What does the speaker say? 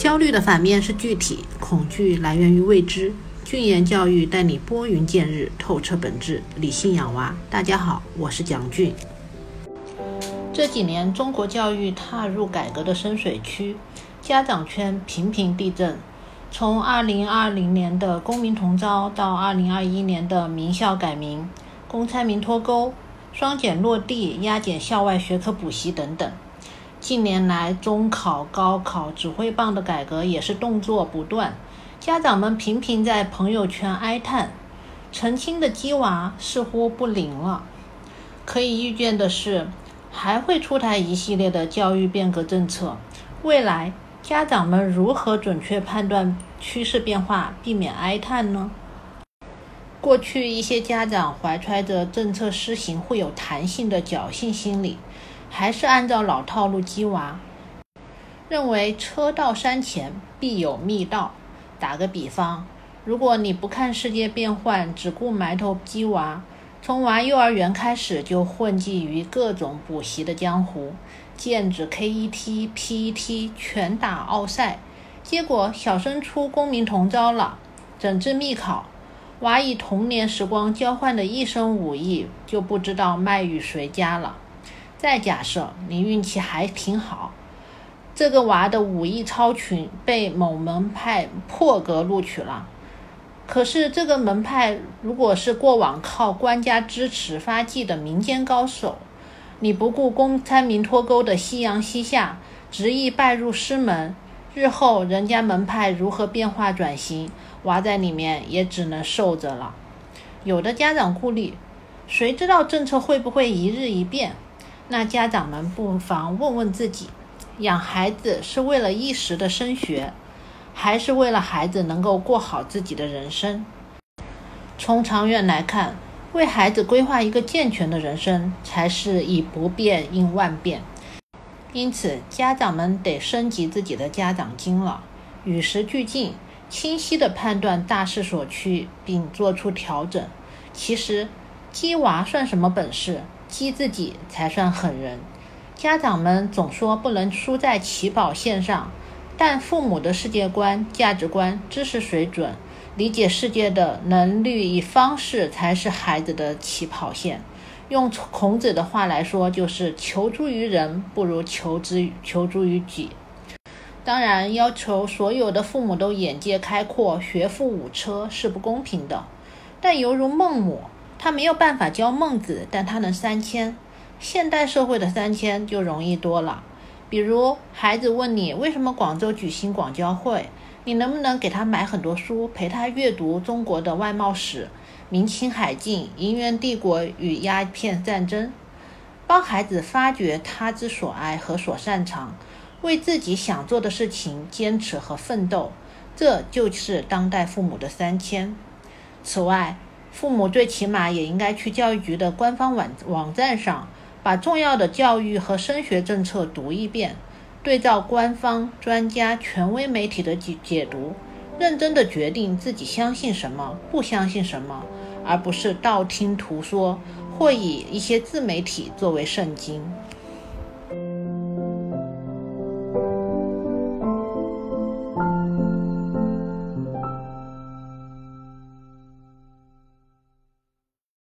焦虑的反面是具体，恐惧来源于未知。俊言教育带你拨云见日，透彻本质，理性养娃。大家好，我是蒋俊。这几年，中国教育踏入改革的深水区，家长圈频频地震。从2020年的公民同招到2021年的名校改名、公参民脱钩、双减落地、压减校外学科补习等等。近年来，中考、高考指挥棒的改革也是动作不断。家长们频频在朋友圈哀叹，成亲的鸡娃似乎不灵了。可以预见的是，还会出台一系列的教育变革政策。未来，家长们如何准确判断趋势变化，避免哀叹呢？过去一些家长怀揣着政策施行会有弹性的侥幸心理，还是按照老套路鸡娃，认为车到山前必有密道。打个比方，如果你不看世界变幻，只顾埋头鸡娃，从娃幼儿园开始就混迹于各种补习的江湖，剑指 KET、PET，拳打奥赛，结果小升初公民同招了，整治密考，娃以童年时光交换的一身武艺，就不知道卖与谁家了。再假设你运气还挺好。这个娃的武艺超群，被某门派破格录取了。可是这个门派如果是过往靠官家支持发迹的民间高手，你不顾公参民脱钩的夕阳西下，执意拜入师门，日后人家门派如何变化转型，娃在里面也只能受着了。有的家长顾虑，谁知道政策会不会一日一变？那家长们不妨问问自己。养孩子是为了一时的升学，还是为了孩子能够过好自己的人生？从长远来看，为孩子规划一个健全的人生，才是以不变应万变。因此，家长们得升级自己的家长经了，与时俱进，清晰地判断大势所趋，并做出调整。其实，鸡娃算什么本事？激自己才算狠人。家长们总说不能输在起跑线上，但父母的世界观、价值观、知识水准、理解世界的能力与方式才是孩子的起跑线。用孔子的话来说，就是求诸于人不如求之求诸于己。当然，要求所有的父母都眼界开阔、学富五车是不公平的。但犹如孟母，他没有办法教孟子，但他能三千。现代社会的三千就容易多了，比如孩子问你为什么广州举行广交会，你能不能给他买很多书，陪他阅读中国的外贸史、明清海禁、银元帝国与鸦片战争，帮孩子发掘他之所爱和所擅长，为自己想做的事情坚持和奋斗，这就是当代父母的三千。此外，父母最起码也应该去教育局的官方网网站上。把重要的教育和升学政策读一遍，对照官方、专家、权威媒体的解解读，认真的决定自己相信什么，不相信什么，而不是道听途说或以一些自媒体作为圣经。